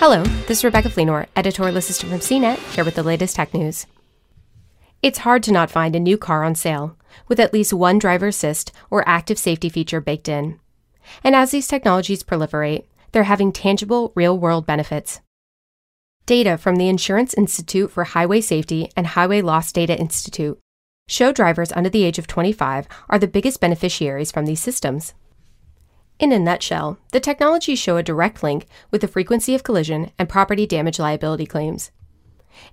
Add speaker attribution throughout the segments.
Speaker 1: Hello, this is Rebecca Fleenor, editorial assistant from CNET, here with the latest tech news. It's hard to not find a new car on sale with at least one driver assist or active safety feature baked in. And as these technologies proliferate, they're having tangible, real world benefits. Data from the Insurance Institute for Highway Safety and Highway Loss Data Institute show drivers under the age of 25 are the biggest beneficiaries from these systems. In a nutshell, the technologies show a direct link with the frequency of collision and property damage liability claims.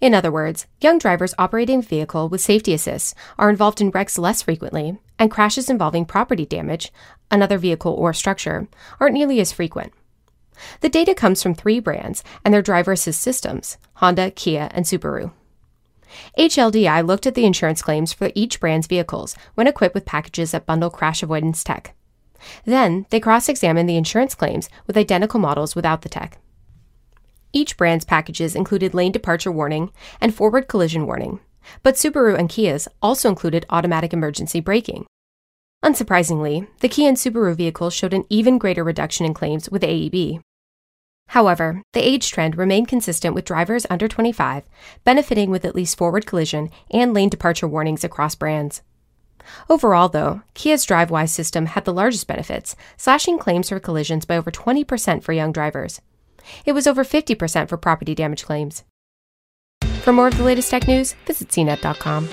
Speaker 1: In other words, young drivers operating a vehicle with safety assists are involved in wrecks less frequently, and crashes involving property damage, another vehicle or structure, aren't nearly as frequent. The data comes from three brands and their driver assist systems Honda, Kia, and Subaru. HLDI looked at the insurance claims for each brand's vehicles when equipped with packages that bundle crash avoidance tech. Then, they cross examined the insurance claims with identical models without the tech. Each brand's packages included lane departure warning and forward collision warning, but Subaru and Kia's also included automatic emergency braking. Unsurprisingly, the Kia and Subaru vehicles showed an even greater reduction in claims with AEB. However, the age trend remained consistent with drivers under 25 benefiting with at least forward collision and lane departure warnings across brands. Overall, though, Kia's DriveWise system had the largest benefits, slashing claims for collisions by over 20% for young drivers. It was over 50% for property damage claims. For more of the latest tech news, visit cnet.com.